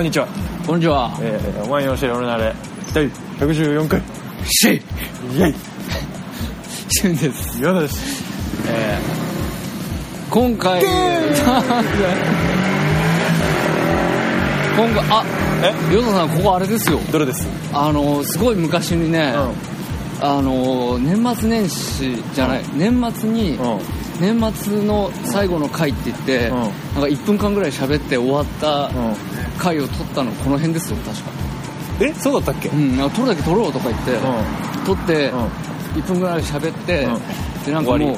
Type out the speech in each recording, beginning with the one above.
こんにちは。こんにちは。えー、お前に教える俺のあれ、第114回。シェイイェイシュンです。嫌だし。えー、今回、今回、あ、え？ヨタさん、ここあれですよ。どれです？あの、すごい昔にね、あの、年末年始じゃない、年末に、うん。うん。年末の最後の回って言って、うんなんか1分間ぐらい喋って終わったうん。回を撮ったのこの辺ですよ、確か。えそうだったっけ？うん、なんか撮るだけ撮ろうとか言って、う撮って、ん。うん。1分ぐらい喋って、うんでなんかもう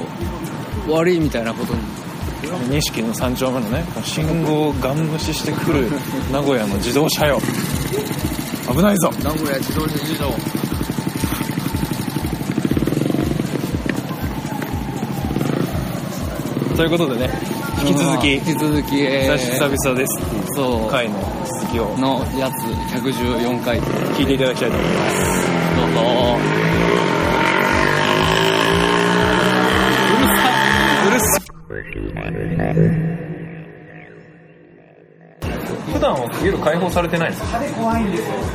終わりみたいなことに錦の山頂までね、信号をガン無視してくる 名古屋の自動車よ。危ないぞ。名古屋自動車事情ということでね、引き続き、引き続き、えー久々です。そう。回の続きを。のやつ114回。どうぞ聞いていただきたいと思います。うるさ普段は家解放されてない。んですか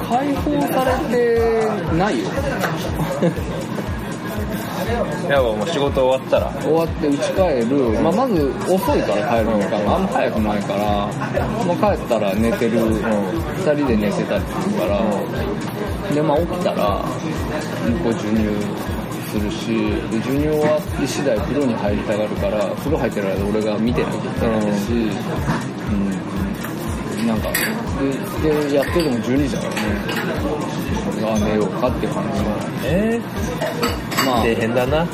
解放されてない。よいやもう仕事終わったら。終わって家帰る、まあ、まず遅いから帰る時間が。あんま早くないから、まあ、帰ったら寝てる、2人で寝てたりするから、でまあ起きたら向こう授乳するし。で授乳終わって次第風呂に入りたがるから風呂入ってる間俺が見てなきゃいけないし、うん、なんかででやってるのも12時だからね。ああ寝ようかっていう感じえまあ。大変だな。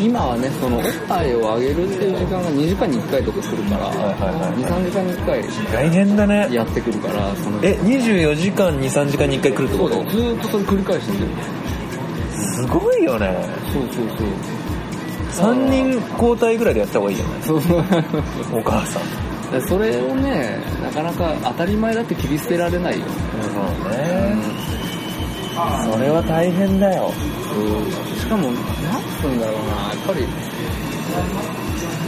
今はねそのおっぱいをあげるっていう時間が2時間に1回とか来るから、はいはい23時間に1回大変だね。やってくるからそのえ24時間23時間に1回来るってそうだことよ。ずーっとそれ繰り返してるすごいよね。そうそうそう。3人交代ぐらいでやった方がいいよね。そうお母さん。でそれをねなかなか当たり前だって切り捨てられないよ、そうね。それは大変だよ。しかもなんつうんだろうなやっぱり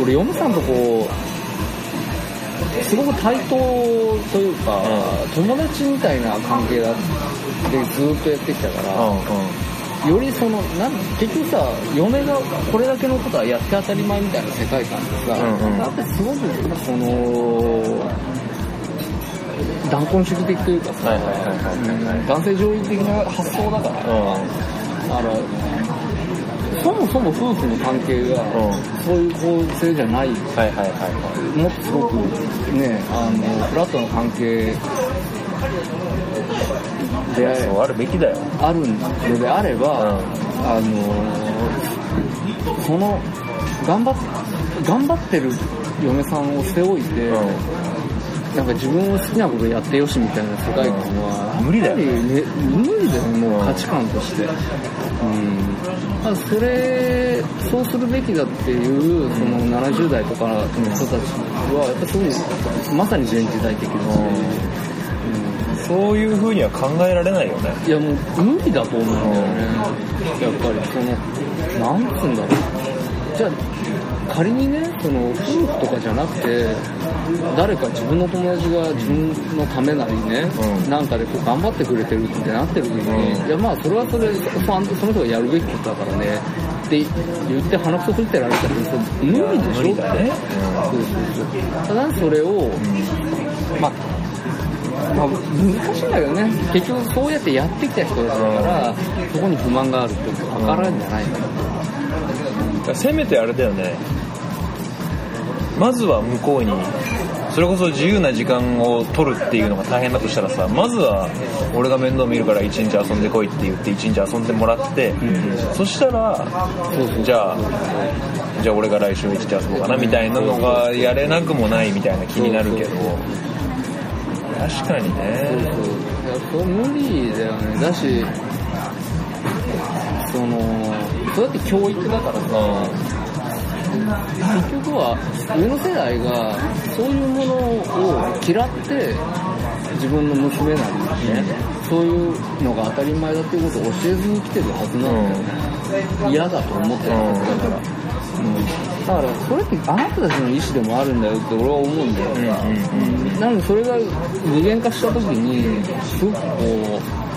俺嫁さんとこうすごく対等というか、友達みたいな関係だでずーっとやってきたから、うんうん。よりそのなん結局さ嫁がこれだけのことはやって当たり前みたいな世界観でさ、うんうん。だってすごくその断根主義的というかさ、男性上位的な発想だから、だからそもそも夫婦の関係がうん。そういう構成じゃない。はいはいはいもっとすごくねあのフラットな関係でそうあるべきだよ。あるのであれば、あのその頑張っ頑張ってる嫁さんを捨ておいて、なんか自分を好きなことやってよしみたいな世界観は、無理だよ。無理だよもう価値観としてうん。それそうするべきだっていうその70代とかの人たちはやっぱすごいまさに前時代的だし、そういう風には考えられないよね。いやもう無理だと思うんだよね、やっぱりそのなんつうんだろう。じゃあ仮にねその夫婦とかじゃなくて誰か自分の友達が自分のためなりね、うん。なんかでこう頑張ってくれてるってなってる時に、うん。いやまあそれはそれそその人がやるべきことだからねって言って鼻くそ振ってられたら無理でしょ無理だね。そうそうそう。ただそれを、まあまあ、難しいんだけどね。結局そうやってやってきた人たちだから、そこに不満があるって分からんじゃないかな、せめてあれだよね。まずは向こうにそれこそ自由な時間を取るっていうのが大変だとしたらさまずは俺が面倒見るから一日遊んでこいって言って一日遊んでもらって、そしたらじゃあじゃあ俺が来週一日遊ぼうかなみたいなのがやれなくもないみたいな気になるけど確かにね。そうそれ無理だよね。だしそのそうやって教育だからさ、結局は上の世代がそういうものを嫌って自分の娘なりにね。そういうのが当たり前だっていうことを教えずに来てるはずなんだよね、嫌だと思ってるはずだから、うん、だからそれってあなたたちの意思でもあるんだよって俺は思うんだよ、うんなのでそれが具現化した時にすごくこう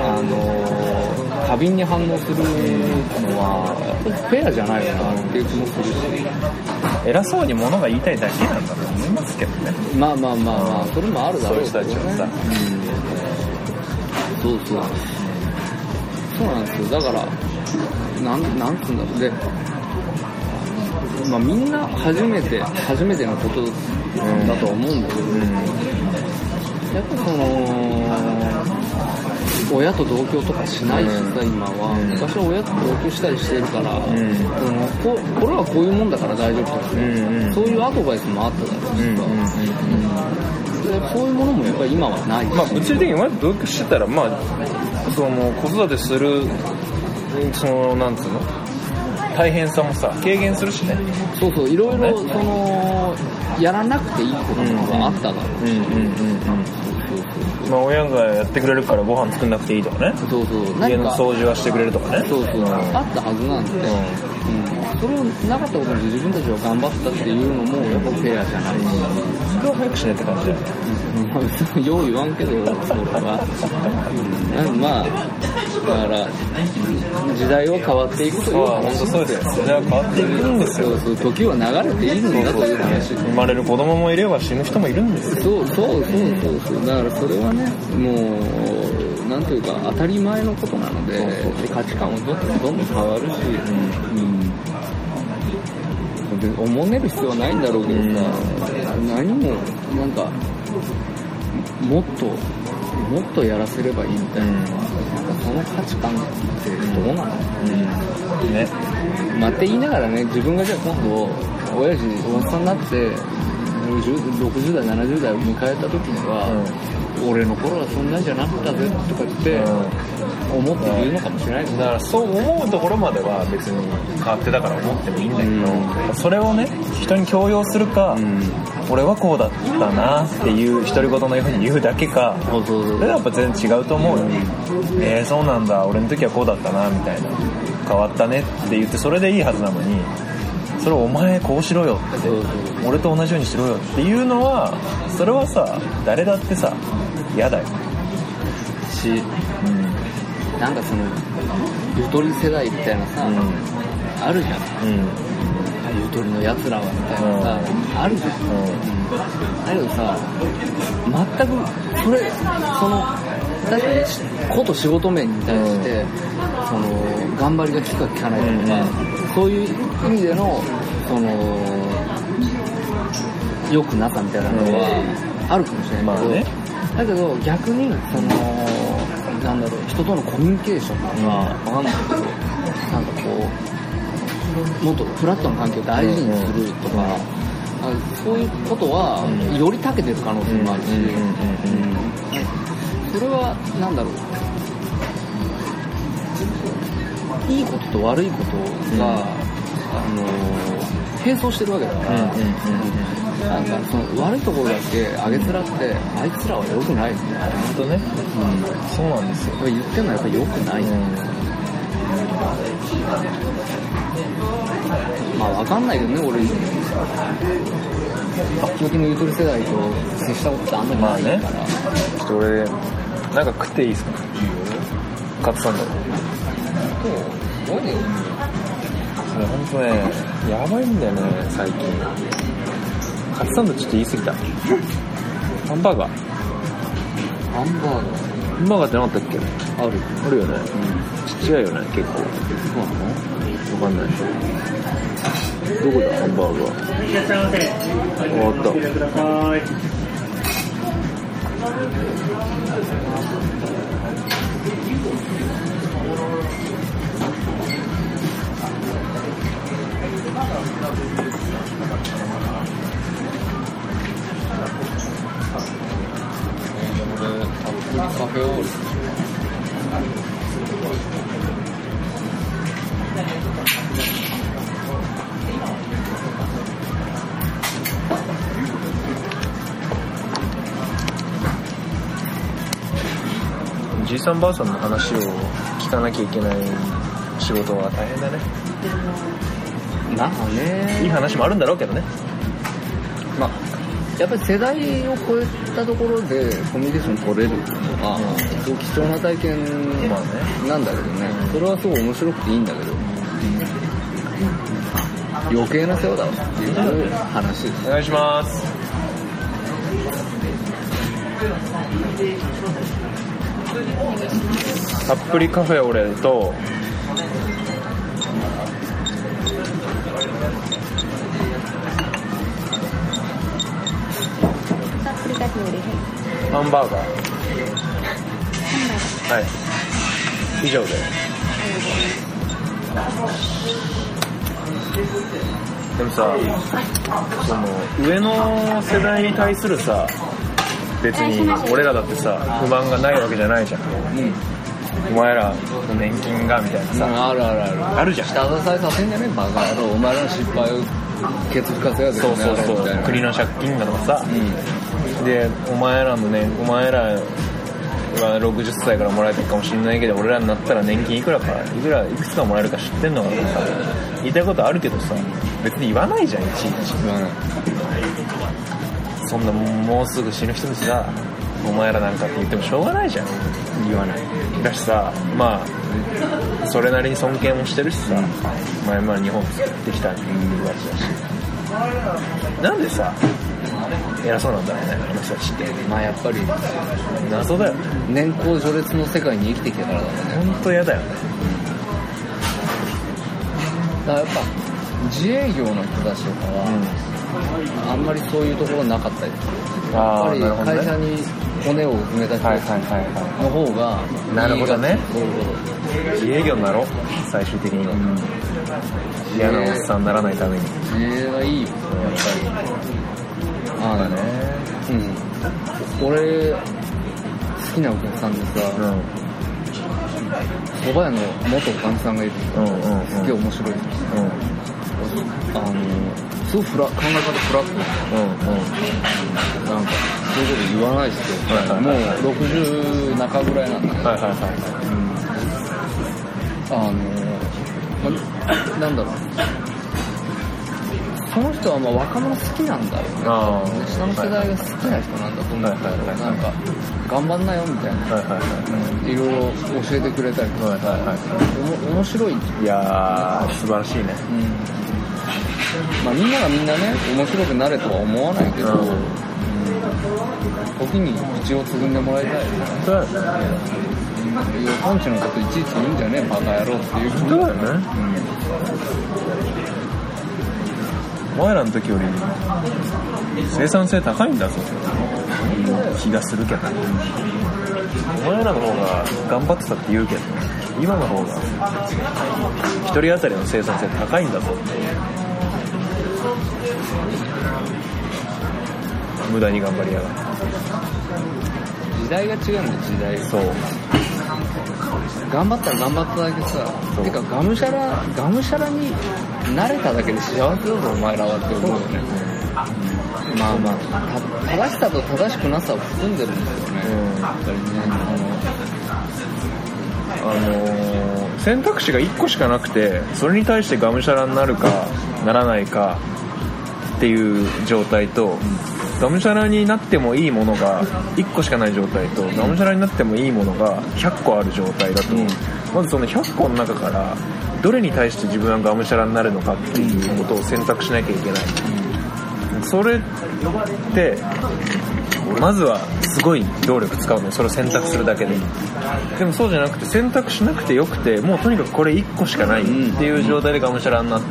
あの過敏に反応するのはやっぱりフェアじゃないかなっていう気もするし偉そうに物が言いたいだけなんだと思いますけどね。まあまあまあまあそれもあるだろうけど、ね、そういう人たちはさ。うん、そうそう。そうなんですよ。だからなんなんつうんだろう。でまあみんな初めて初めてのことだとは思うんだけど、やっぱその親と同居とかしないしさ、今は、うん。昔は親と同居したりしてるから、ん。そのここれはこういうもんだから大丈夫と。か、うんうん。そういうアドバイスもあっただろうしさ、でそういうものもやっぱり今はない。し、まあ物理的に親と同居してたらまあその子育てするそのなんつうの？大変さもさ軽減するしね。そうそういろいろそのやらなくていいこととかはあっただろうし、うんうんうんうんまあ親がやってくれるからご飯作んなくていいとかね。そうそう家の掃除はしてくれるとかね。そうそう、ん。あったはずなんで、うん、それをなかったことに自分たちは頑張ったっていうのもやっぱフェアじゃない。し、それを早くしねって感じだよね。まあ別によう言わん。けどそれは、うん、まあだから時代は変わっていくという本当そうですよ時代は変わっていくんですよ。そうそう時は流れているんだという話生まれる子供もいれば死ぬ人もいるんですよ。そうそうそうそう。そうだからそれはねもうなんというか当たり前のことなのでで価値観もどんどんどんどん変わるし、うん、でおもねる必要はないんだろうけどさ、何もなんかもっともっとやらせればいいみたいな、なん。かその価値観ってどうなの、ね。待って言いながらね自分がじゃあ今度親父おばさんになって60 60代70代を迎えた時には、俺の頃はそんなんじゃなかったぜとかって思って言うのかもしれないですだからそう思うところまでは別に変わってだから思ってもいいんだけど、それをね人に強要するか、俺はこうだったなっていう独り言のように言うだけかそれはやっぱ全然違うと思うよ、えー、そうなんだ。俺の時はこうだったなみたいな。変わったねって言ってそれでいいはずなのにそれをお前こうしろよって俺と同じようにしろよっていうのはそれはさ誰だってさ嫌だよ。し、なんかそのゆとり世代みたいなさ、あるじゃん。うん。ゆとりのやつらはみたいなさ、あるじゃん、だけどさ全くそれそのだってこと仕事面に対して、その頑張りが効くか効かないかとか、そういう意味でのその良くなさみたいなのはあるかもしれないけど、まあね。だけど逆にそのなんだろう人とのコミュニケーションとかわかんないけどなんかこうもっとフラットな環境を大事にするとか、あそういうことはより長けてる可能性もあるし、うん。それはなんだろう。いいことと悪いことが、あの並走してるわけだから、なんかその悪いところだけあげつらってあいつらは良くないみたいな、本当ね。そうなんですよ。言ってもやっぱり良くない、まあわかんないけどね俺。バッキバキのゆとり世代と接したことってあんまりまあねないから、ちょっと俺なんか食っていいですか？カツサンド。すごいねいやほんとねやばいんだよね最近カツサンドちょっと言い過ぎた。ハンバーガー。ハンバーハンバーガーってなかったっけ？ガーある。あるよね。ちっちゃいよね結構。そうなのわかんない。どこだ？ハンバーガー。いらっしゃいませ。終わった。ください。カフェオールじいさんばあさんの話を聞かなきゃいけない仕事は大変だね。なんかいいね話もあるんだろうけどね。まあやっぱり世代を超えたところでコミュニケーション取れるっていうのは、すごく貴重な体験なんだけどね、それはすごい面白くていいんだけど、余計な世話だっていう話です。お願いします。たっぷりカフェオレとハンバーガー。はい。以上で。でもさその上の世代に対するさ別に俺らだってさ不満がないわけじゃないじゃん。うん。お前らの年金がみたいなさ、あるあるある。あるじゃん。下支えさせんじゃねえバカ野郎。お前らの失敗をケツ吹かせやでそうそうそう。国の借金だとかさ。うんでお前らのねお前らは60歳からもらえてるかもしれないけど俺らになったら年金いくらかいくらいくつかもらえるか知ってんのかとかさ言いたいことあるけどさ別に言わないじゃんいちいち。言わないそんなもうすぐ死ぬ人にさお前らなんかって言ってもしょうがないじゃん。言わない。だしさまあそれなりに尊敬もしてるしさ前々日本作ってきた人たちだし。なんでさ偉そうなんだね。あの人たちって。まあやっぱり謎だよね。年功序列の世界に生きてきたからだろうね。本当嫌だよね。だからやっぱ自営業の人たちとかは、あんまりそういうところなかったりああやっぱり会社に骨を埋めた人の方がなるほどね。自営業になろう。最終的には。嫌なおっさんにならないために。自営がいいよ。やっぱりああねうん。俺好きなお客さんでさうん。蕎麦屋の元おかみさんがいる。うんうんうん。すげえ面白い。うん。あのすごいフラ考え方フラットうんうん。なんかそういうこと言わないですけど、はいはいはい。もう60中ぐらいなんだ。けど、はいはいはい。あのま、なんだろうその人はまあ若者好きなんだろうね。下の世代が好きな人なんだと思う。んだけど、はいはいはい。なんか頑張んなよみたいな。はいはいはいい。ろいろ教えてくれたりとか、はいはい面白い、うんい。いやー素晴らしいね。まあ、みんながみんなね面白くなれとは思わないけど、うん。うん。時に口をつぐんでもらいたいよね。本当だよね。パンチのこといちいち言うんじゃねえバカ野郎っていう。本当だよねお前らの時より生産性高いんだぞ。気がするけど。お前らの方が頑張ってたって言うけど今の方が一人当たりの生産性高いんだぞ。無駄に頑張りやがって。時代が違うんだよ時代。がそう頑張ったら頑張っただけさてかがむしゃらがむしゃらに慣れただけで幸せだぞお前らはって思うよね。まあまあた正しさと正しくなさを含んでるんですよね、うんやっぱりね。あのー選択肢が1個しかなくてそれに対してがむしゃらになるかならないかっていう状態と、がむしゃらになってもいいものが1個しかない状態とがむしゃらになってもいいものが100個ある状態だと、うん。まずその100個の中からどれに対して自分はがむしゃらになるのかっていうことを選択しなきゃいけない、それってまずはすごい労力使うの。よそれを選択するだけで。でもそうじゃなくて選択しなくてよくてもうとにかくこれ1個しかないっていう状態でがむしゃらになって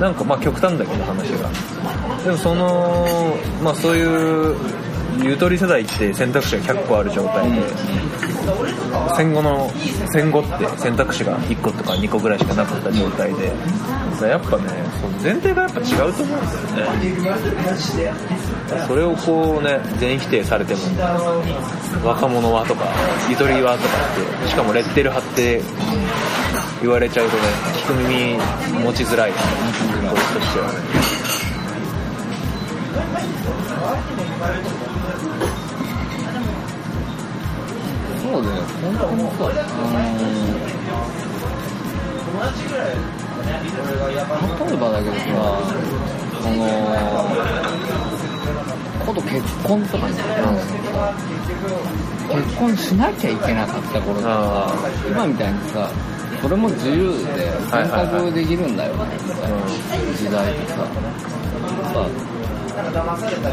なんかまあ極端だけど話がでもそのまあそういうゆとり世代って選択肢が100個ある状態で、戦後の戦後って選択肢が1個とか2個ぐらいしかなかった状態でやっぱねその前提がやっぱ違うと思うんですよね。それをこうね全否定されても若者はとかゆとりはとかってしかもレッテル貼って言われちゃうとね聞く耳持ちづらい。こっちとしては。ねそうだよ本当にそう例えばだけどさそのこと結婚とかに関してさ結婚しなきゃいけなかった頃とか今みたいにさそれも自由で選択できるんだよみたいな時代ってさ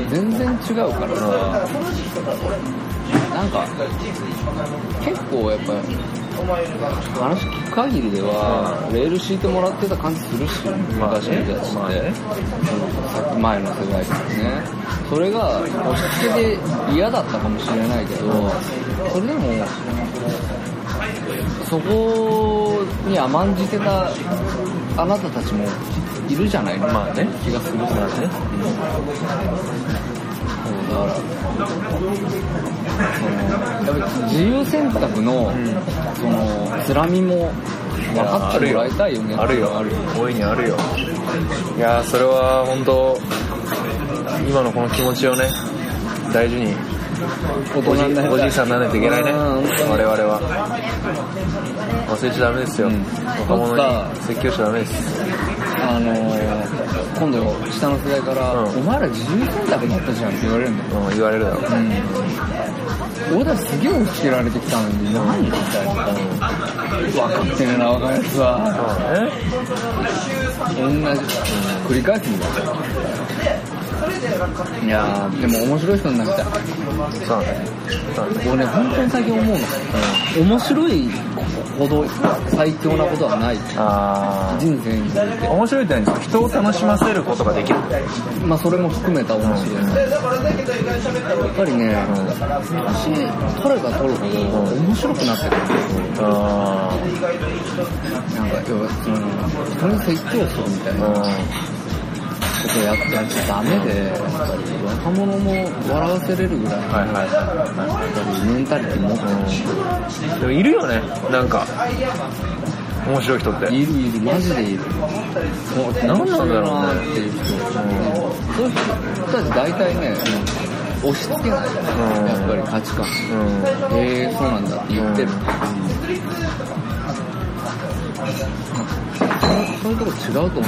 全然違うから。さなんか結構やっぱ話聞く限りではレール敷いてもらってた感じするし昔の人たちって、まあねさっき前の世代とかね。それが押し付けで嫌だったかもしれないけどそれでもそこに甘んじてたあなたたちもいるじゃない。のまあね。気がする。からね、そうだからそのやっぱり自由選択の、そのつらみも分かってもらいたいよね。あるよ。あるよ。大いにあるよ。いやーそれは本当今のこの気持ちをね大事に大人になりたい。おじいさんにならないといけないね。我々は。忘れちゃダメですよ、うん。若者に説教しちゃダメですあのー今度下の世代から、うん。お前ら自由選択だったじゃんって言われるんだよ。うん言われるだろ。う俺たちすげえ押し付けられてきたのに何みたいな。分かってねえな若いやつは。そうね同じ。繰り返すんだよ。いやーでも面白い人になりたい。そうね。そうね。俺ね本当に最近思うの、面白いほど最強なことはない。あ人生において。ー面白いって何ですか人を楽しませることができる。まあそれも含めた面白い、やっぱりね、年取れば取るほど面白くなってくるあなんか要はその人に説教するみたいなとをやってやっちゃダメでやっぱり若者も笑わせれるぐらいのはいはい。やっぱりメンタリティ持ってでもいるよねなんか。面白い人って。いるいるマジでいる。もう何なんだろうなっていう人、そういう人たち大体ね、押し付けない、んやっぱり価値観。うん。へえそうなんだって言ってる、そういうとこ違うと思うよね、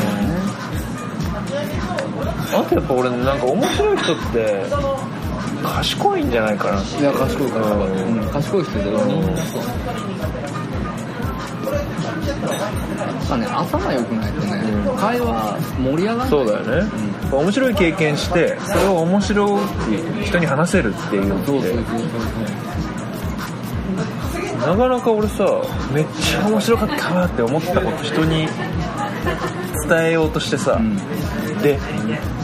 あとやっぱ俺なんか面白い人って賢いんじゃないかないや賢い賢い、うん、賢い人でみんなんかね頭良くないとね、うん。会話盛り上がらない。そうだよね、面白い経験してそれを面白い人に話せるっていうのって。そうそうそう。なかなか俺さめっちゃ面白かったなって思ったこと人に伝えようとしてさ、ん。で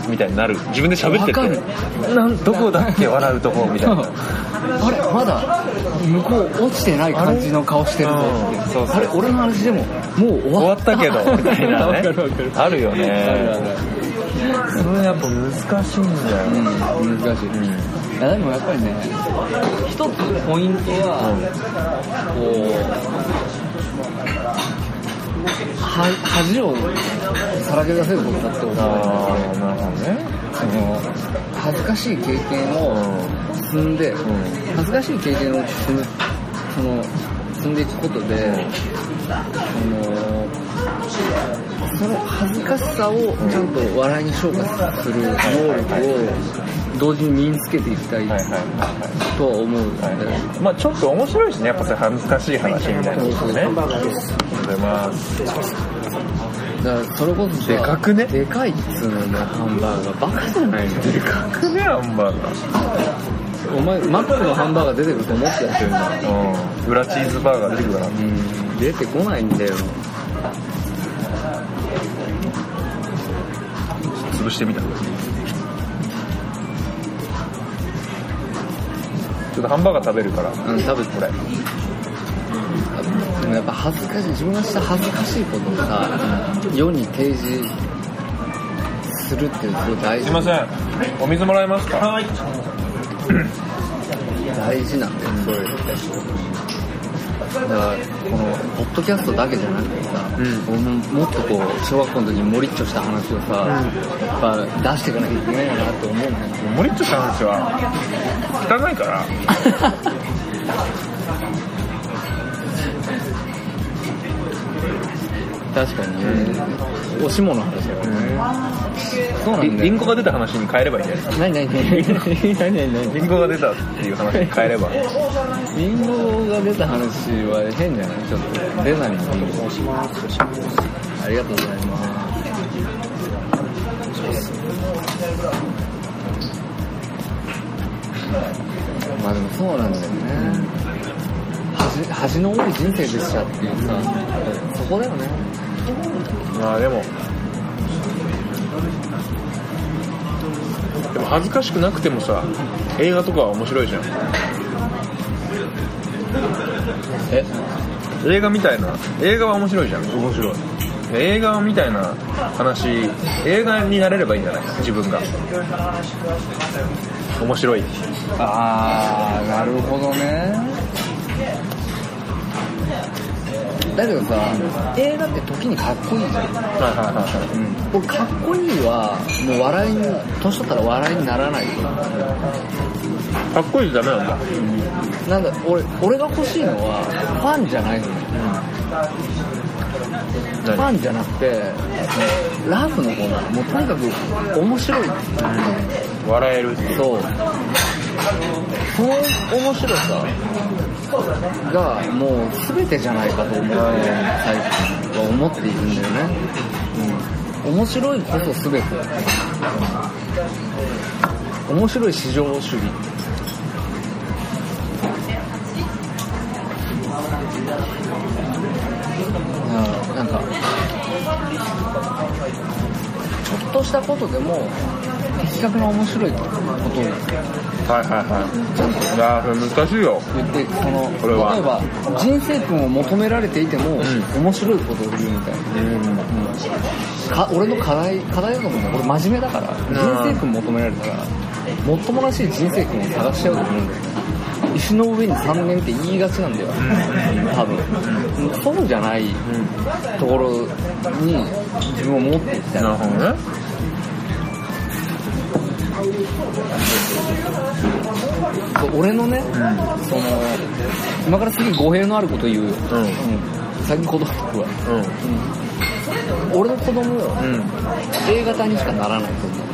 みたいになる。自分で喋ってて。なんどこだっけ笑うとこみたいな。あれまだ向こう落ちてない感じの顔してるぞうん。ってそうそう。あれ俺の話でももう終終わわったったけど。みたいなわねかるわかる。あるよね。それやっぱ難しいんだよ、うん難しい、いやでもやっぱりね一つポイントは、こうは恥をさらけ出せることだって思う。ああなるほどね。その恥ずかしい経験を積んで、恥ずかしい経験を積むその積んでいくことで、そのその恥ずかしさをちゃんと笑いに昇華する能力を同時に身につけていきたいとは思う。はい。まあちょっと面白いしねやっぱそずかしい。話みたいなね。ありがとうございます。だからそれこそさでかくね？でかいっつうのねハンバーガー。バカじゃないのでかくねハンバーガー。お前マックのハンバーガー出てくると思ってやってるんだうん。裏チーズバーガー出てくるかなうん。出てこないんだよ。潰してみたょっとハンバーガー食べるから。うん食べて。これ。でもやっぱ恥ずかしい。自分がした恥ずかしいことをさ世に提示するっていうのすごい大事。すいません。お水もらえますか？はい。大事なんだよそういうのってだからこのポッドキャストだけじゃなくてさ、俺ももっとこう小学校の時にモリッチョした話をさ、やっぱ出していかなきゃいけないなって思うんだよね。モリッチョした話は汚いから 確かにね。おしもの話だよね。そうなんだよ。リンゴが出た話に変えればいいんじゃない何何何何何何リンゴが出たっていう話に変えれば。リンゴが出た話は変じゃないちょっと。出ないのリンゴ。ありがとうございます。まあでもそうなんだよね。恥恥の多い人生でしたっていうさ、そこだよね。まあでも、でも恥ずかしくなくてもさ、映画とかは面白いじゃん。え？映画みたいな、映画は面白いじゃん。面白い。映画みたいな話、映画になれればいいんじゃない？自分が。面白い。あー、なるほどね。だけどさ、映画って時にかっこいいじゃん。はいはいはいうん、僕かっこいいは、もう笑いに、年取ったら笑いにならないと思う。はい。かっこいいとダメなんだ。なんだ、俺、俺が欲しいのは、ファンじゃないのよ。ファンじゃなくて、ラフの方なの。もうとにかく面白い。笑える。そう。その面白さがもう全てじゃないかと思って、最近は思っているんだよね。うん。面白いこそ全て。面白い至上主義。あなんか、ちょっとしたことでも、的確な面白いことをはいはいはい。いやー、それ難しいよ。言って、その、これは例えば、人生訓を求められていても、面白いことを言うみたいな。うん。か俺の課題、課題だと思うんだよ。俺真面目だから、人生訓求められたら、もっともらしい人生訓を探しちゃうと思うんだよ。石の上に3年って言いがちなんだよ。多分。そうじゃないところに自分を持っていきたいなるほどね。俺のね、その、今からすげえ語弊のあること言う。うん。最近子供は。うん。俺の子供、うん。A 型にしかならないと思う。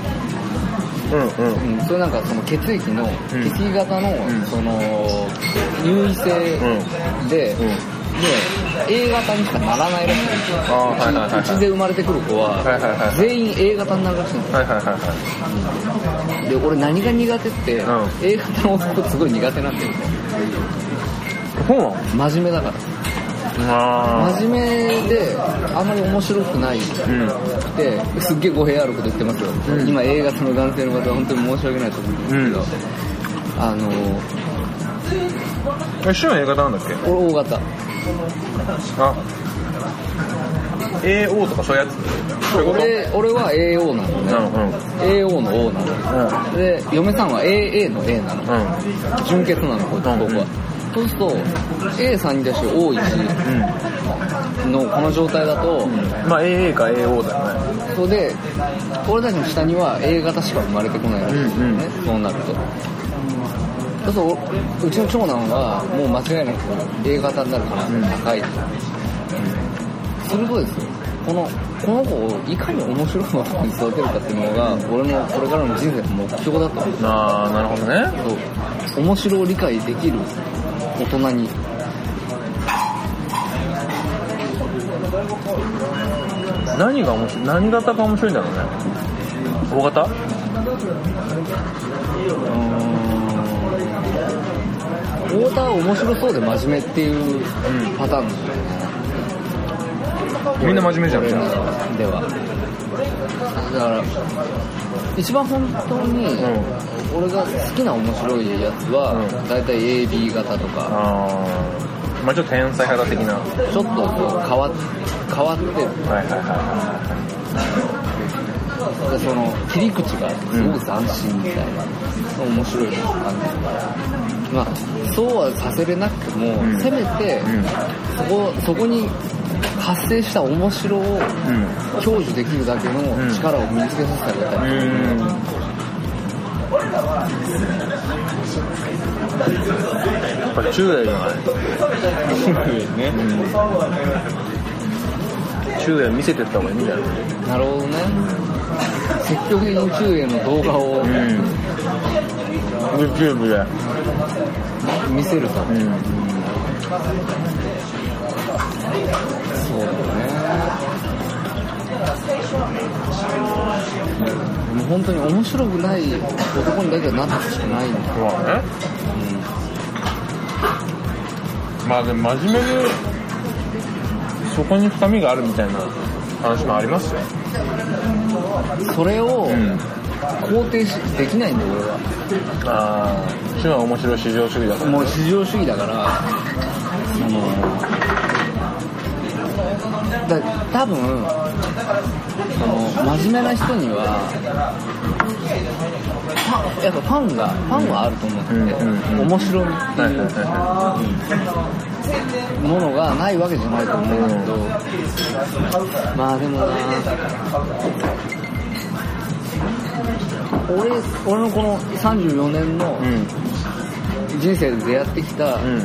うんうん。うん、それなんかその血液の、ん血液型の、んその、優位性で、うん。で、A 型にしかならないらしいんですよ。ああ、はいはい。うちで生まれてくる子は、はいはいはい全員 A 型になるらしいんですよ。はいはいはいはい。で、俺何が苦手って、うん A 型の男すごい苦手なんだよね。そうなの真面目だから。あ真面目で、あんまり面白くない。うん。で、すっげえ語弊あること言ってますよ。うん今 A 型の男性の方は本当に申し訳ないと思うんですけど、あの、え、シュン A 型なんだっけ？俺 O 型。あ。AO とかそういうやつ俺俺は AO なのね、うんうん。AO の O なの、で嫁さんは AA の A なの、うん。純血なのこいつうん僕は、そうすると A3 に対して O1 のこの状態だと、まあ AA か AO だよね。それで俺たちの下には A 型しか生まれてこないらしいんですよね、うん。そうなるとそうするとうちの長男はもう間違いなく A 型になる可能性が高い、するとですよ。このこの子をいかに面白い男に育てるかっていうのが俺のこれからの人生の目標だとああ、なるほどね。そう。面白を理解できる大人に。何が面白い何型が面白いんだろうね。O 型？うーん太田は面白そうで真面目っていうパターン。なんだよねみんな真面目じゃん。では。だから一番本当に俺が好きな面白いやつはうん。大体 AB 型とか。ああ。まあちょっと天才肌的な。はちょっとこう変わっ変わってる。いはいはでその切り口がすごく斬新みたいな、面白い感じまあそうはさせれなくても、うんせめて。そこそこに発生した面白をうん。うん。享受できるだけの力を身につけさせてあげたい、うん。やっぱり中大じゃないね、中英見せてった方がいいんじゃなるほどね。積極的に中英の動画をうん YouTube で見せると、うんそうだよね。もう本当に面白くない男にだけはなってほしくないんだね。まあでも真面目でそこに深みがあるみたいな話もありますよ。それをん。肯定しできないんだよ俺は。ああ島は面白い至上主義だから。もう至上主義だから。そのだ多分その真面目な人にはファンやっぱファンがファンはあると思ってて、うんうんうん。面白みってはいはいいうはものがないわけじゃないと思うんだけど、まあでもな俺俺のこの34年の人生で出会ってきたうん。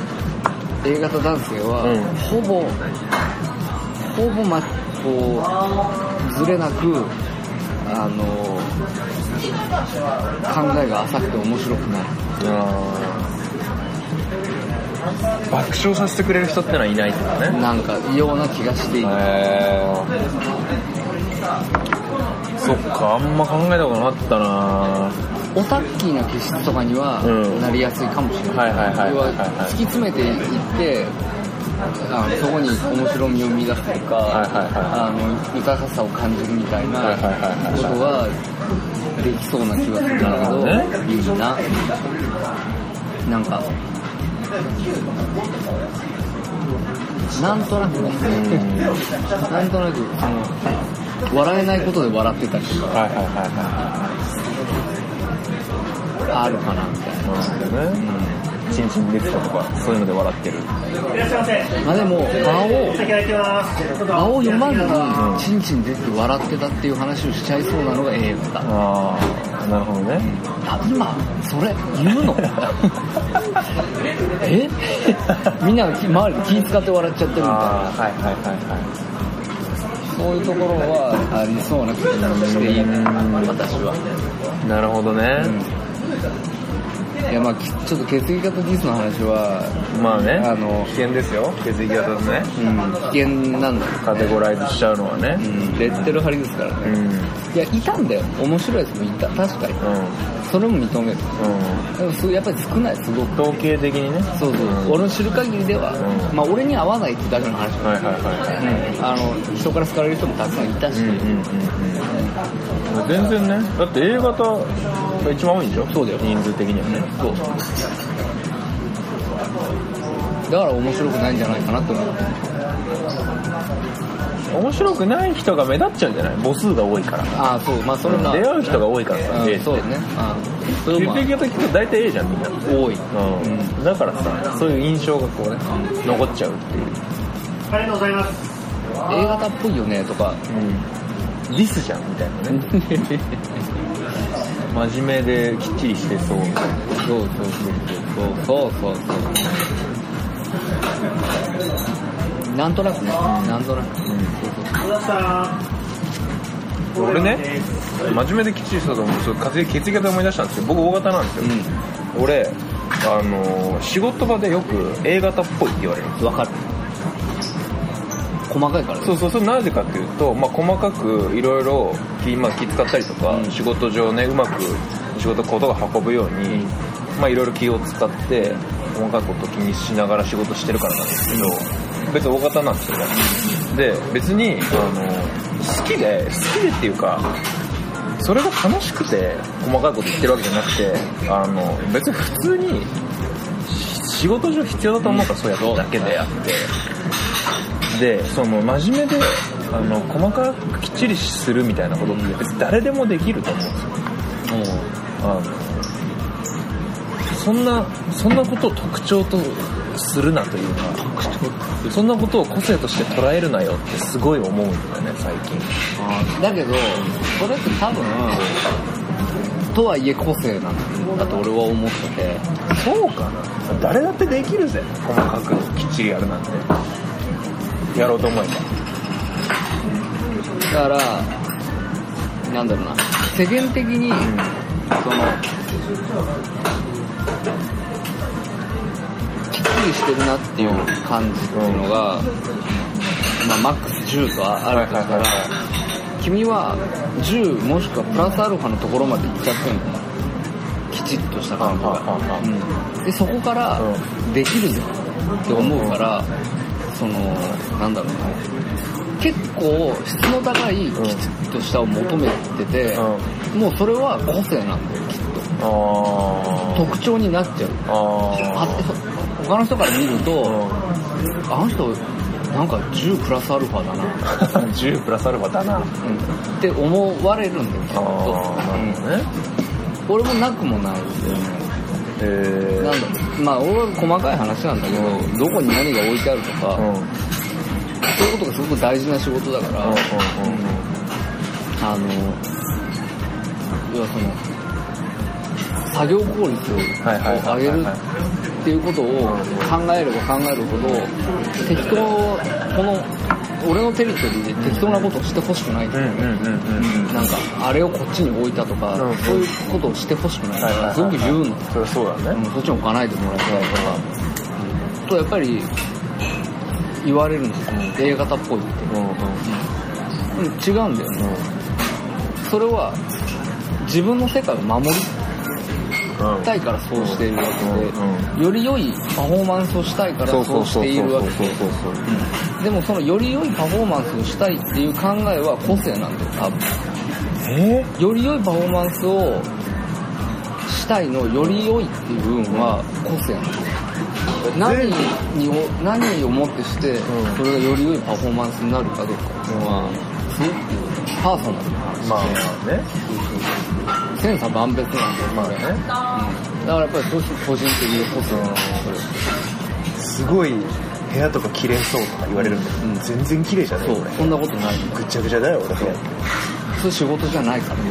A 型男性は、うん。ほぼほぼまこうずれなくあの考えが浅くて面白くない爆笑させてくれる人ってのはいないとね。なんか異様な気がしている、そっかあんま考えたことなかったな。オタッキーな気質とかにはうん。なりやすいかもしれない、はいはいはい要ははい。はい突き詰めていってあのそこに面白みを見出すとか、はいはいはあの豊かさを感じるみたいなことはできそうな気はするんだけどいいな。なんかなんとなくね、なんとなくその笑えないことで笑ってたりとかはいはいはいはあるかな。みたいな、いなるほどねチンチン出てたとかそういうので笑ってるいらっしゃいませ。まあでも場をお先空いてます。場を読まずにチンチン出て笑ってたっていう話をしちゃいそうなのが A 型ああなるほどね。あ今それ言うの？え？みんなが周りで気使って笑っちゃってるみたいな。ああはいはいはいはそういうところはありそうな気がしている私は、いなるほどね、いやまあきちょっと血液型ディスの話は、まあねあの危険ですよ血液型でね。うん、危険なんだよ、カテゴライズしちゃうのはね。うん、レッテル貼りですからね、うん。うんいやいたんだよ。面白いやつもいた。確かに。それも認める。うでもすやっぱり少ないすごく。ん統計的にね。そうそう、ん。俺の知る限りでは、うん。まあ俺に合わないってだけの話だはいはいはいはい。うん、あの人から好かれる人もたくさんいたし、うんうんうんうん。全然ね。だって A 型が一番多いんでしょ？そうだよ。人数的にはね。そう。だから面白くないんじゃないかなと思って面白くない人が目立っちゃうんじゃない？母数が多いから。ああそう。まあそれは、出会う人が多いから。さうん。A ってそうだね。それも。血液型聞くと大体 A じゃんみんな。多い。うん。だからさそういう印象がこうね残っちゃうっていう。ありがとうございます。A 型っぽいよねとか。うん。リスじゃんみたいなね 真面目できっちりしてそう。みたいなそうそうそう。そうそうそうそう。なんとなくね。なんとなく小田さん。俺ねです真面目できっちりしたと思うそう血液血液型思い出したんですよ。僕 O 型なんですよ、俺あのー仕事場でよく A 型っぽいって言われるんですわかる細かいからね。そうそうそれなぜかっていうと、まあ、細かくいろいろ気,、まあ、気使ったりとか、うん。仕事上ねうまく仕事ことが運ぶように、まあいろいろ気を使って細かいことを気にしながら仕事してるからなんですけど、別に大型なんですよね。で別にあの好きで好きでっていうかそれが楽しくて細かいこと言ってるわけじゃなくてあの別に普通にし仕事上必要だと思うからそうやるだけであってでその真面目であの細かくきっちりするみたいなことって別に誰でもできると思うんですよ。あのそんなそんなことを特徴とするなというかそんなことを個性として捉えるなよってすごい思うんだよね最近。だけどそれって多分とはいえ個性なんだと俺は思ってて。そうかな。誰だってできるぜ。細かくきっちりやるなんてやろうと思えば。だからなんだろうな。世間的にそのきっちりしてるなっていう感じっていうのが、まあ、マックス10とあるとしたら、君は10もしくはプラスアルファのところまで行っちゃってんの。きちっとした感じが、うん、でそこからできるぞって思うからそのなんだろうな。結構質の高いきちっとしたを求めてて、もうそれは個性なんだよきっと。あ特徴になっちゃう。ああ他の人から見ると、あの人なんか10プラスアルファだな、あ10プラスアルファだな。うん、って思われるんだよきっと、ね。うん。俺もなくもないんだよねえなんだまあ俺は細かい話なんだけど、どこに何が置いてあるとか、うん。うんうんそういうことがすごく大事な仕事だから、うんあの要はその作業効率を上げるっていうことを考えれば考えるほど適当この俺のテリトリーで適当なことをしてほしくない、う。んうんうんうん。なんかあれをこっちに置いたとか、うん。そういうことをしてほしくない。から、はいはいはい。すごく言うの、それはそうだね。うん、そっちも置かないでもらいたいとか、うんとやっぱり言われるんですよ、A 型っぽいって、うん違うんだよね、それは自分の世界を守りうんたいからそうしているわうんけで、より良いパフォーマンスをしたいからそうしているわけで。でもそのより良いパフォーマンスをしたいっていう考えは個性なんだよ多分。えより良いパフォーマンスをしたいのより良いっていう部分は個性なんだよ。何にを何をもってしてん。それがより良いパフォーマンスになるかどうかっていうのはすごくパーソナル。な話で、まあ。ね。千差万別なんだよまあね。うんだからやっぱりそういう個人的に個性なんだよ。すごい部屋とか綺麗そうとか言われるんだけど、うん。全然綺麗じゃないそう。俺。そんなことない。ぐっちゃぐちゃだよ俺。部屋そう仕事じゃないから。ね、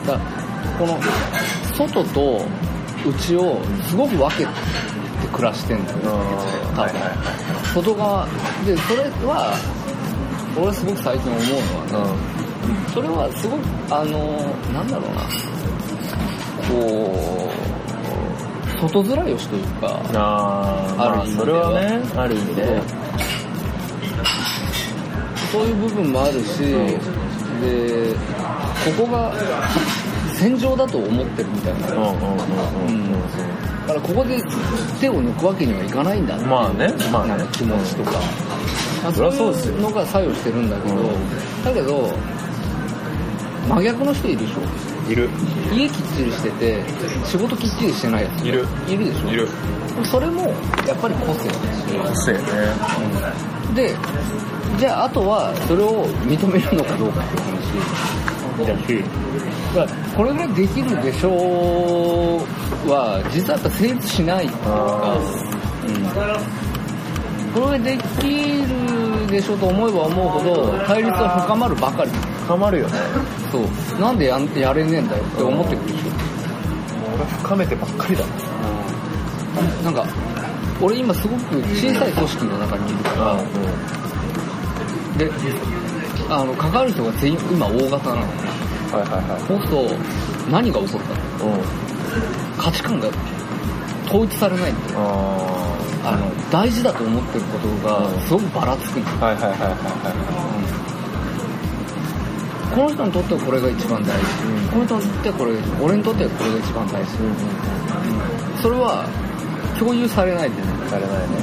うん、だからこの外と内をすごく分けて暮らしてんだよ。多分、はいはい。外側。でそれは俺すごく最近思うのはね、それはすごくあのなんだろうな。こう外面よしというかああある意味では。それはねある意味で。そういう部分もあるし、でここが戦場だと思ってるみたいな、うんうんうんうんうんだからここで手を抜くわけにはいかないんだまあねまあね。気持ちとか、まあそういうのが作用してるんだけど、うん。だけど真逆の人いるでしょ。いる。家きっちりしてて仕事きっちりしてないやつ。いる。いるでしょ。いる。それもやっぱり個性個性ね。でじゃああとはそれを認めるのかどうかっていう話。だしだからこれぐらいできるでしょうは実はやっぱ成立しないっていうか、うん、これできるでしょうと思えば思うほど対立は深まるばかり。深まるよね。そう。なんでやんやれねえんだよって思ってくるでし俺は深めてばっかりだ。ょなんか俺今すごく小さい組織の中にいるから、であの関わる人が全員今大型なの。はいはいはい。そうすると何が起こるか。うん。価値観が統一されないんだよああの大事だと思ってることがすごくばらつくんだよあはいはいはいはい。はこの人にとってはこれが一番大事、うん。この人にとってはこれ俺にとってはこれが一番大事、いうん。それは共有されないでね。されないね。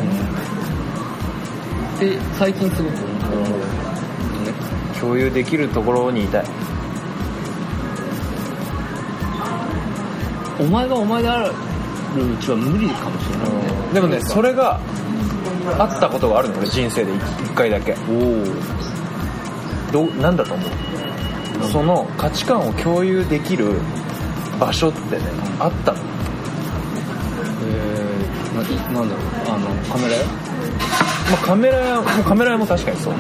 で最近すごく思う、ね、共有できるところにいたい。お前がお前であるうちは無理かもでもねそれがあったことがあるの俺人生で一回だけ。おおどうなんだと思う？その価値観を共有できる場所ってねあったの。えー、ななんだろう？あのカメラ屋？まあカメラ屋 カメラ屋も確かにそう、ま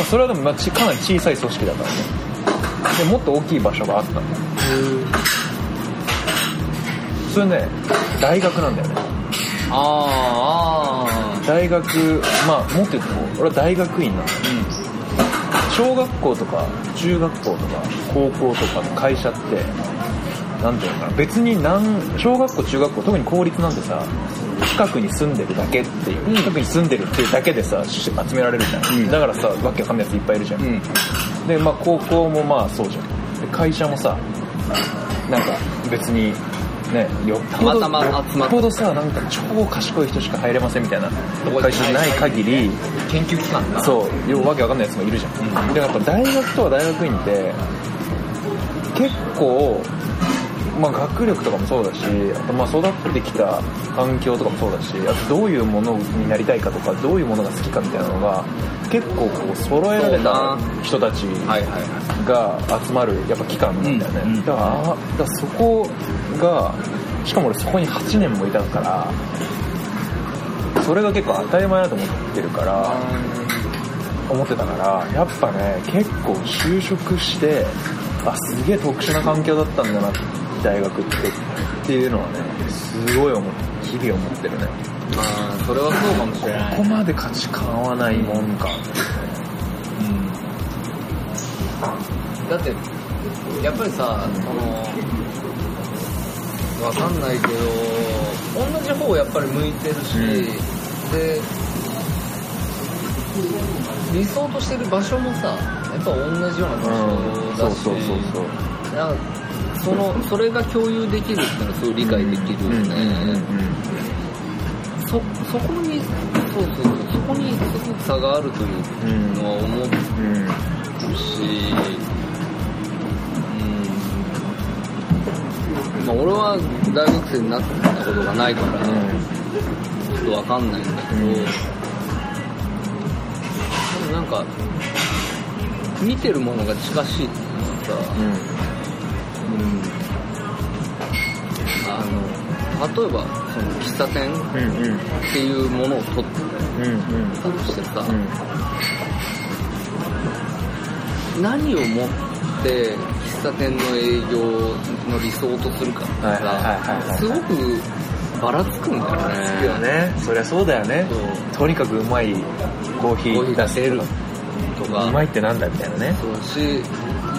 あそれはでもまあちかなり小さい組織だからね。でもっと大きい場所があったんだよそれね大学なんだよねあーあ大学まあもっと言うと俺は大学院なんだよー小学校とか中学校とか高校とか会社ってなんていうのかな。別になん小学校中学校特に公立なんてさ近くに住んでるだけっていう、近くに住んでるっていうだけでさし集められるじゃん、うん。だからさわけわかんないやついっぱいいるじゃん、うん。でまあ高校もまあそうじゃん。で会社もさなんか別にねたまたま集まっよっぽどさなんか超賢い人しか入れませんみたいな会社じゃない限り研究機関だそうよわけわかんないやつもいるじゃん、でやっぱ大学とか大学院って結構まあ、学力とかもそうだしあとまあ育ってきた環境とかもそうだしあとどういうものになりたいかとかどういうものが好きかみたいなのが結構こう揃えられた人たちが集まるやっぱ機関なんだよね、うんうん。だからあだからそこがしかも俺そこに8年もいたからそれが結構当たり前だと思ってるから思ってたからやっぱね結構就職してあすげえ特殊な環境だったんだな大学ってっていうのはねすごい思う日々思ってるね。いまあそれはそうかもしれない。ここまで価値観合わないもんか。だってやっぱりさそのわかん。ないけど同じ方やっぱり向いてるし、う。んで理想としてる場所もさやっぱ同じようなうん場所だし、そうそうそうそうなんかそのそれが共有できるっていうのはすごい理解できるよね、そそこにそうそうそう。そこにすごく差があるというのは思うし、うん、まあ俺は大学生になったことがないから、ちょっとわかんないんだけど、うんでもなんか、見てるものが近しいっていうのはさ、うん、あの、例えば、その喫茶店っていうものを取っうんうんたとしてさ、うん何をもって喫茶店の営業の理想とするかってすごくばらつくんだよね。つくよね。そりゃそうだよね。とにかくうまいコーヒコー出せる。とか、うまいってなんだみたいなね。そうし、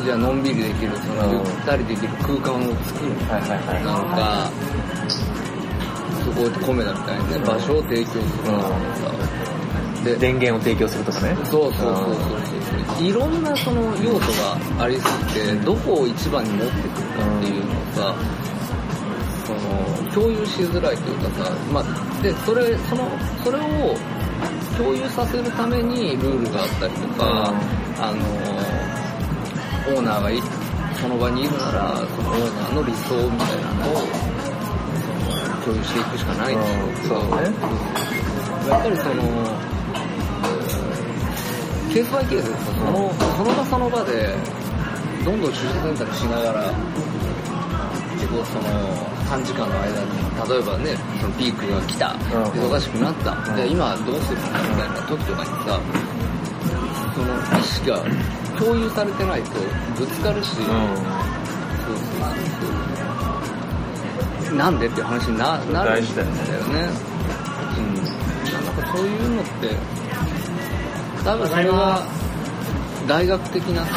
じゃあのんびりできる、そのうん。ゆったりできる空間を作る。はいはいはいなのか、そこでコメダみたいにね、場所を提供するなのかさ、で、電源を提供するとかね。そうそうそうそう。いろんなその要素がありすぎて、どこを一番に持ってくるかっていうのをさ、その、共有しづらいというかさ、まあ、で、それ、その、それを共有させるためにルールがあったりとか、あの、オーナーがいその場にいるなら、そのオーナーの理想みたいなのを、共有していくしかないんでしょうけやっぱりその、ケースバイケースでその、その場その場で、どんどん出社選択しながら、結構その、短時間の間に、例えばね、そのピークが来た、うん。忙しくなった、うん。じゃあ今どうするのみたいな時とかにさ、その意識が共有されてないとぶつかるし、そうそうそう。なんでっていう話にななるん大事だよね。だよね。うん。なんかそういうのって、多分それは大学的なさ、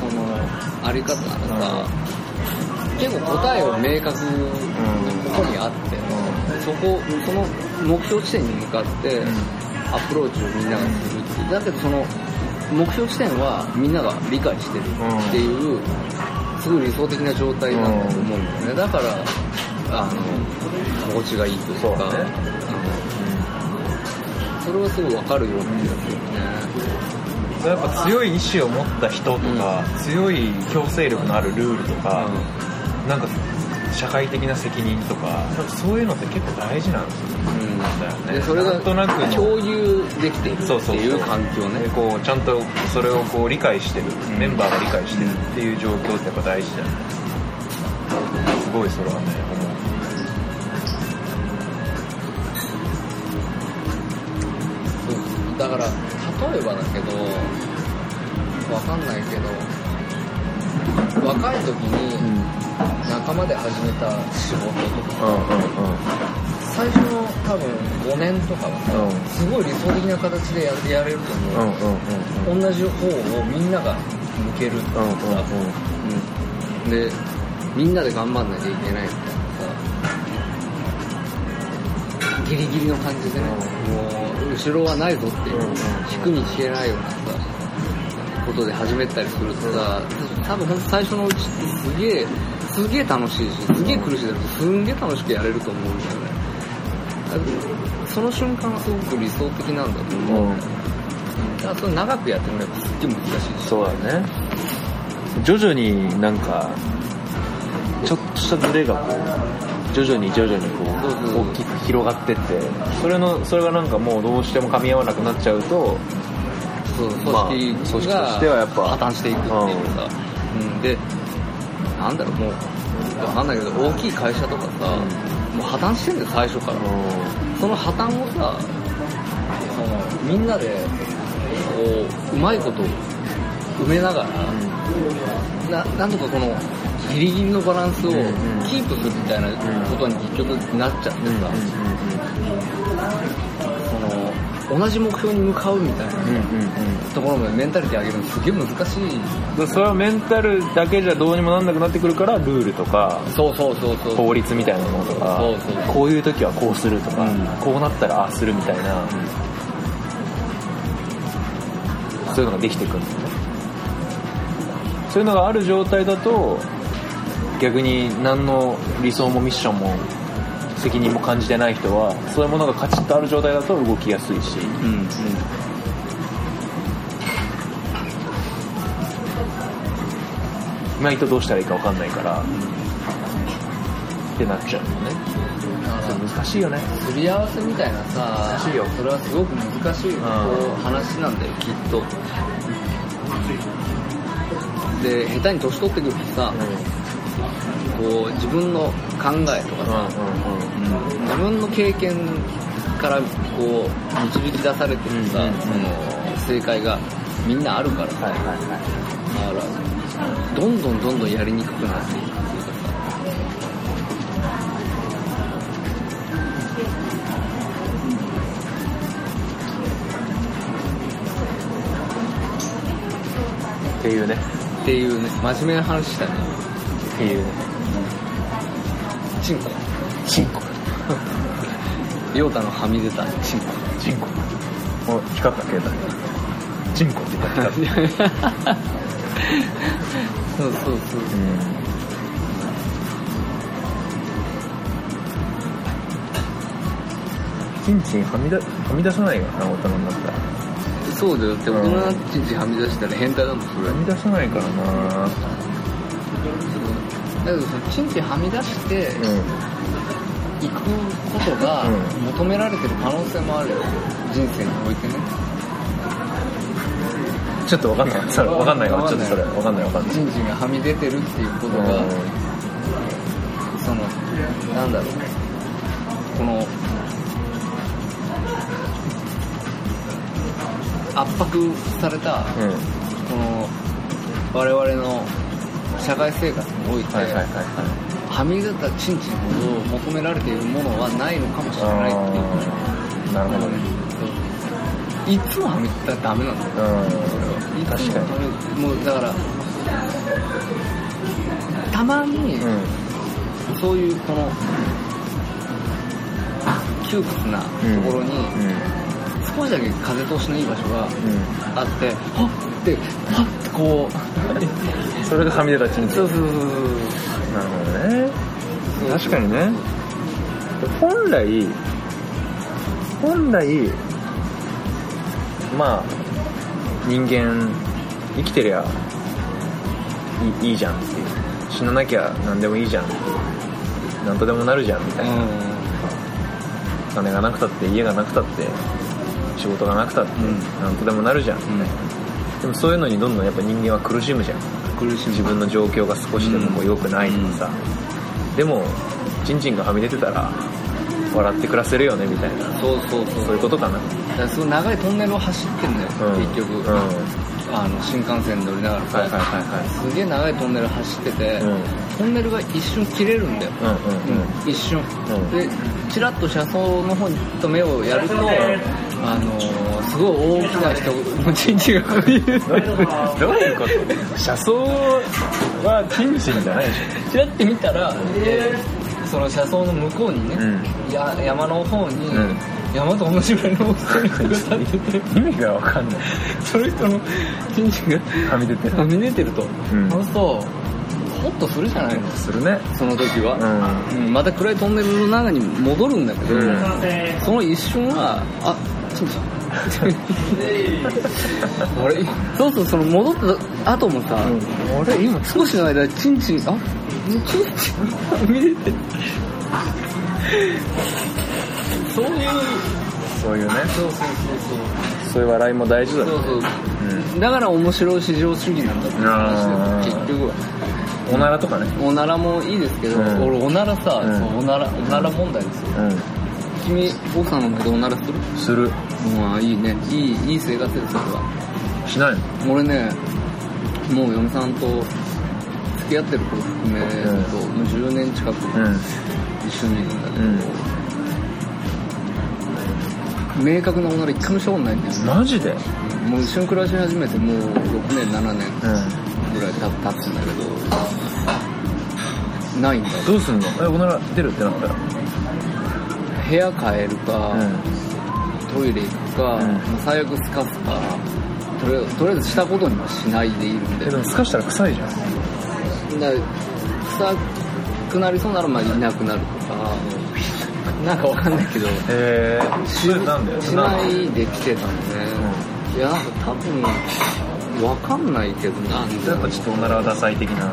その、あり方ならさ、結構答えを明確にここにあって、そこ、その目標地点に向かって、アプローチをみんながするっていう。だけどその、目標地点はみんなが理解してるっていう、すごい理想的な状態だと思うんだよね。だから、あの、心地がいいというか、それはすごいわかるような気がするよね。やっぱ強い意志を持った人とか、強い強制力のあるルールとか、なんか社会的な責任とかそういうのって結構大事なんうん。だよねでそれがなんとなくの共有できているっていう環境ね。でこうちゃんとそれをこう理解してる、メンバーが理解してるっていう状況ってやっぱ大事だよね。すごいそれはね例えばだけどわかんないけど若い時に仲間で始めた仕事とかううんうんうん。最初の多分5年とかはさ、うんすごい理想的な形でややれると思う、同じ方をみんなが向けるっていうか、うんうんでみんなで頑張んなきゃいけないみたいなさギリギリの感じでね、もう後ろはないぞって引くに引けないようなさことで始めたりするとさ多分ほんと最初のうちってすげえすげえ楽しいしすげえ苦しいだけどすんげえ楽しくやれると思うんだよねその瞬間はすごく理想的なんだと思う、だからそれ長くやってもらえばすっげえ難しいし。そうだね。徐々になんかちょっとしたズレがこう徐々に徐々にこそう大きく広がってって。それのそれがなんかもうどうしても噛み合わなくなっちゃうとそう組まあ織組織とがしてはやっぱ破綻していくっていうさ、うん、でなんだろうもうわかんないけど大きい会社とかさ、もう破綻してんだよ最初から、その破綻をさそのみんなでこううまいこと埋めながら、ななんとかこのギリギリのバランスをキープするみたいなことに結局なっちゃってさ、その同じ目標に向かうみたいなところまでメンタリティ上げるのすげえ難しい。でそれはメンタルだけじゃどうにもなんなくなってくるからルールとかそうそうそうそう。法律みたいなものとかそうそうこういう時はこうするとか、うん。こうなったらああするみたいな、そういうのができてくるそういうのがある状態だと逆に何の理想もミッションも責任も感じてない人はそういうものがカチッとある状態だと動きやすいし。うんうん意外とどうしたらいいか分かんないから、ってなっちゃうのね。それ難しいよね。すり合わせみたいなさ難しいよ。それはすごく難しい話なんだよきっと。で下手に年取ってくるとさこう自分の考えとかさ、自分の経験からこう導き出されてるさ、うんうんうん。その正解がみんなあるから。さ、はいはいはい。だからどんどんどんどんやりにくくなっていく。っていうかさっていうね。っていうね真面目な話したね。っていうねチンコ。チンコ。ヨータのはみ出た。チンコ。チンコ。お光った携帯。チンコって光った。そうそうそう。うん。チンチンはみ出はみ出さないからな大人になったら。そうだよ。って大人のチンチンはみ出したら変態だもんそれ。はみ出さないからなだけどそのチンチンはみ出してうんいくことがうん。求められてる可能性もあるよ。人生においてね。ちょっとわかんない。それわかんないわ。わかんない。ちょっとそれわかんないわかんない。チンチンがはみ出てるっていうことがそのなんだろう。この圧迫されたうんうん。この我々の社会生活において、はいはいはいはいはみ出たチンチンほど求められているものはないのかもしれないっていう。なるほどね。いつもはみ出たらダメなんだようん確かに。もうだからたまにうんそういうこの窮屈なところに少しだけ風通しのいい場所があってはっってはっってこう。う んそれがはみ出たチンチンそうそうそうそうなるほどね。確かにね。本来本来まあ人間生きてりゃいいいいじゃんっていう。死ななきゃ何でもいいじゃんっていう。なんとでもなるじゃんみたいな、金がなくたって家がなくたって仕事がなくたってうん。なんとでもなるじゃん、うん。でもそういうのにどんどんやっぱ人間は苦しむじゃん。苦し自分の状況が少しでもこう良くないとかさ、でもチンチンがはみ出てたら笑って暮らせるよねみたいな。そうそうそう。そういうことかな。だからすごい長いトンネルを走ってんだよ、うん。結局、うん。はいあの新幹線乗りながらさ、はいはいはすげえ長いトンネル走ってて、いうん。トンネルが一瞬切れるんだよ、うんうんうん。一瞬、うん。でチラッと車窓の方と目をやるとあのーすごい大きな人のチンチンが見えるどういうこと？車窓はチンチンじゃないでしチラッて見たら、その車窓の向こうにね、うん。や山の方に、うん。山と同じぐらいの大きさの人が立ってて。ょ意味がわかんない。その人のチンチンがはみ出てるはみ出てると、ん。そうするとホッとするじゃないの。するね。その時は、うん。うんまた暗いトンネルの中に戻るんだけど。その一瞬はあ あれ？そうそうその戻った後もさ、あれ？今？少しの間チンチンあ？チンチンはみ出てる。そういうそういうね。そうそうそうそう。いう笑いも大事だそうそううそう。だから面白い市場主義なんだって話です結局は。んおならとかね。おならもいいですけど、うん。俺おならさ、うん。そうおならおなら問題ですよ。う君奥さんの前でおならする。んするまあいいね。いいいい生活ですそれは。しない。の俺ねもう嫁さんと付き合ってる子含めると、うん。もう10年近くうん。一緒にいるんだけど、うん。明確なおなら一回もしたことないんだよね。マジで？もう一緒に暮らし始めてもう6年7年うん。ぐらいた経つんだけどないんだどうすんの？えおなら出るってなった？ら部屋変えるか、うトイレ行くか、最悪スカすかとりあえずとりあえずしたことにはしないでいるんでえでもすかしたら臭いじゃん。だ臭くなりそうならまあいなくなるとかなんかわかんないけどへえしそれなんだよしないで来てたのね、いやなん。か多分わかんないけどなんでやっぱちょっとおならはダサい的な。う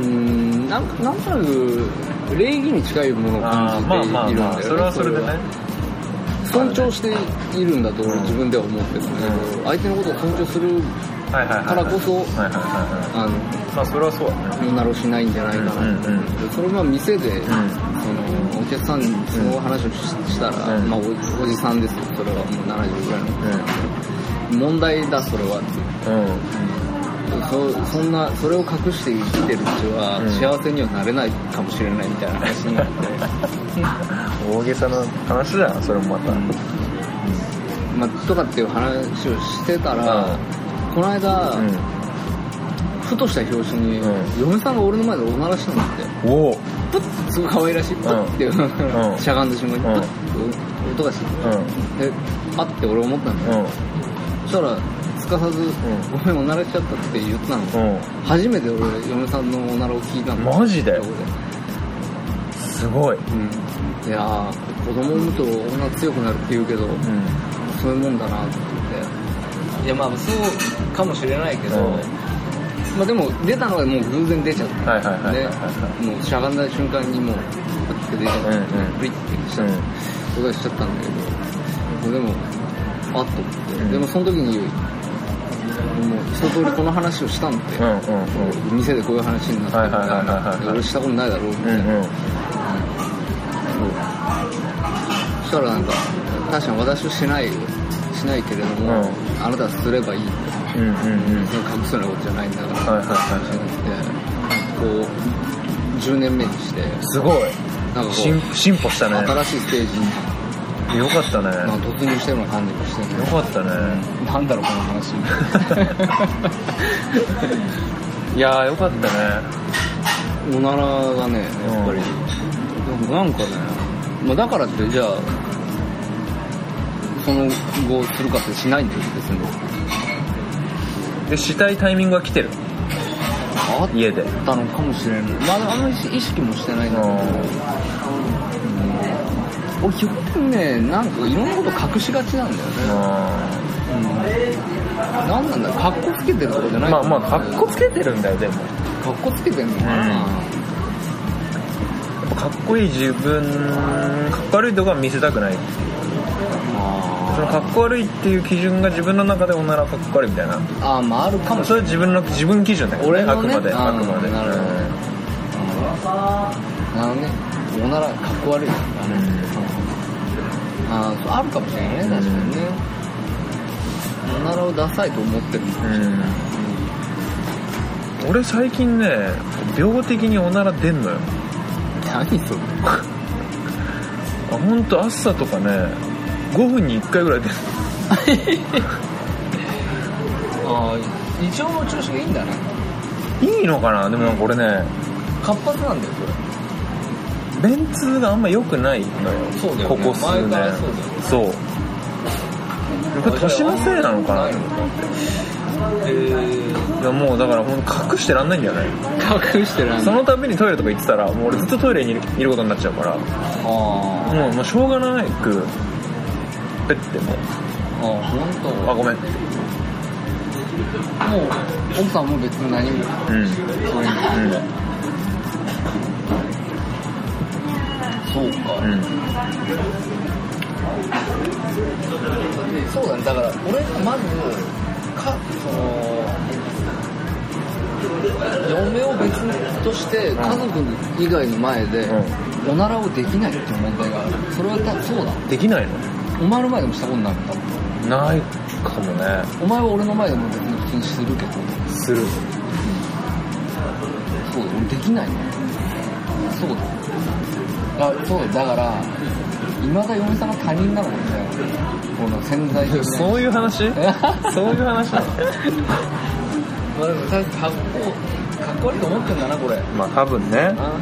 ーんなんかなんとなく礼儀に近いものを感じているんだよねそれはそれでね尊重しているんだと自分では思ってるんだけど、相手のことを尊重するからこそあのまあそれはそうだねならしないんじゃないかなと思って、うんうんそれが店で、うんそのお客さんにその話をしたら、うんまあおじさんですよそれはもう70ぐらいの問題だそれはってううんそそんなそれを隠して生きてるうちはうん。幸せにはなれないかもしれないみたいな話になって、大げさな話だよそれもまた。まあ、とかっていう話をしてたら、この間、うん。ふとした拍子に、うん。嫁さんが俺の前でおならしたんだって。おお。プッすごい可愛らしいプッっていう、ん。しゃがんだ瞬間にプうん。ッって音がしてうん。であって俺思ったんだよ、うん。そしたらすかさず、ごめん。おならしちゃったって言ってたの、うん。初めて俺嫁さんのおならを聞いたの。マジで？すごい。うん。いやー子供産むと女強くなるって言うけど、うん。そういうもんだなと思って。いやまあそうかもしれないけど、うん。まあでも出たのはもう偶然出ちゃった。ではいもうしゃがんだ瞬間にもうプッて出ちゃって、うんうん。プリッてした、音がしちゃったんだけど。でもあっと思って、うん。でもその時にもう一通りこの話をしたんで、うんうんうん。店でこういう話になってるみたいな俺したことないだろうみたいな、うん。うんそしたらなんか確かに私はしないよしないけれども、うん。あなたはすればいいってうんうんうん。隠すようなことじゃないんだから、はいはいはいこう10年目にしてすごい。なんかこう進進歩したね。新しいステージに、よかったね。まあ、突入してるような感じがしてね。よかったね。なんだろうこの話。いやーよかったね。おならがねやっぱり、でもなんかね、まあ、だからってじゃあその後するかってしないんだよ別に。でしたいタイミングが来てる？あっ家でたのかもしれない。まああんまり意識もしてないんだけど、うん俺基本ねなんかいろんなこと隠しがちなんだよね、うん、なんなんだかっこつけてるとかじゃないまあまあかっこつけてるんだよでも。かっこつけてんのかな、やっぱかっこいい自分かっこ悪いとこは見せたくない。そのかっこ悪いっていう基準が自分の中でおならかっこ悪いみたいな。ああまああるかも。しそれは自分の自分基準だよね俺のね？あくまであくまで。なるほどれないあのね。おならかっこ悪い。うんあーそうあるかもしれないね確かにね、おならをダサいと思ってるのかもしれない、うん俺最近ね病的におなら出んのよ。何それ。あ本当朝とかね5分に1回ぐらい出る ああ胃腸の調子がいいんだね。いいのかな？でもなんか俺ね活発なんだよこれ便通があんま良くないのよ。そうだよね。ここ数年。そうこれ年のせいなのかな。へいやもうだからほんと隠してらんないんだよね。隠してるその度にトイレとか行ってたらもう俺ずっとトイレにいるいることになっちゃうから。あもうもうしょうがないくペッてもああ本当。うあごめん。もう奥さんも別に何も。うん。そういうの。うんそうか、うん。そうだねだから俺がまずかその嫁を別として家族以外の前でおならをできないっていう問題がある。それはたそうだ。できないお前の前でもしたことないもん多分の？ないかもね。お前は俺の前でも別に普通にするけど。する。そうだ。俺できないの。そうだあそうだだからいまだ嫁さんが他人なのかもしれないこの潜在的な。そういう話？そういう話？まあでも確かかっこかっこ悪いと思ってんだなこれ。まあ多分ね。あ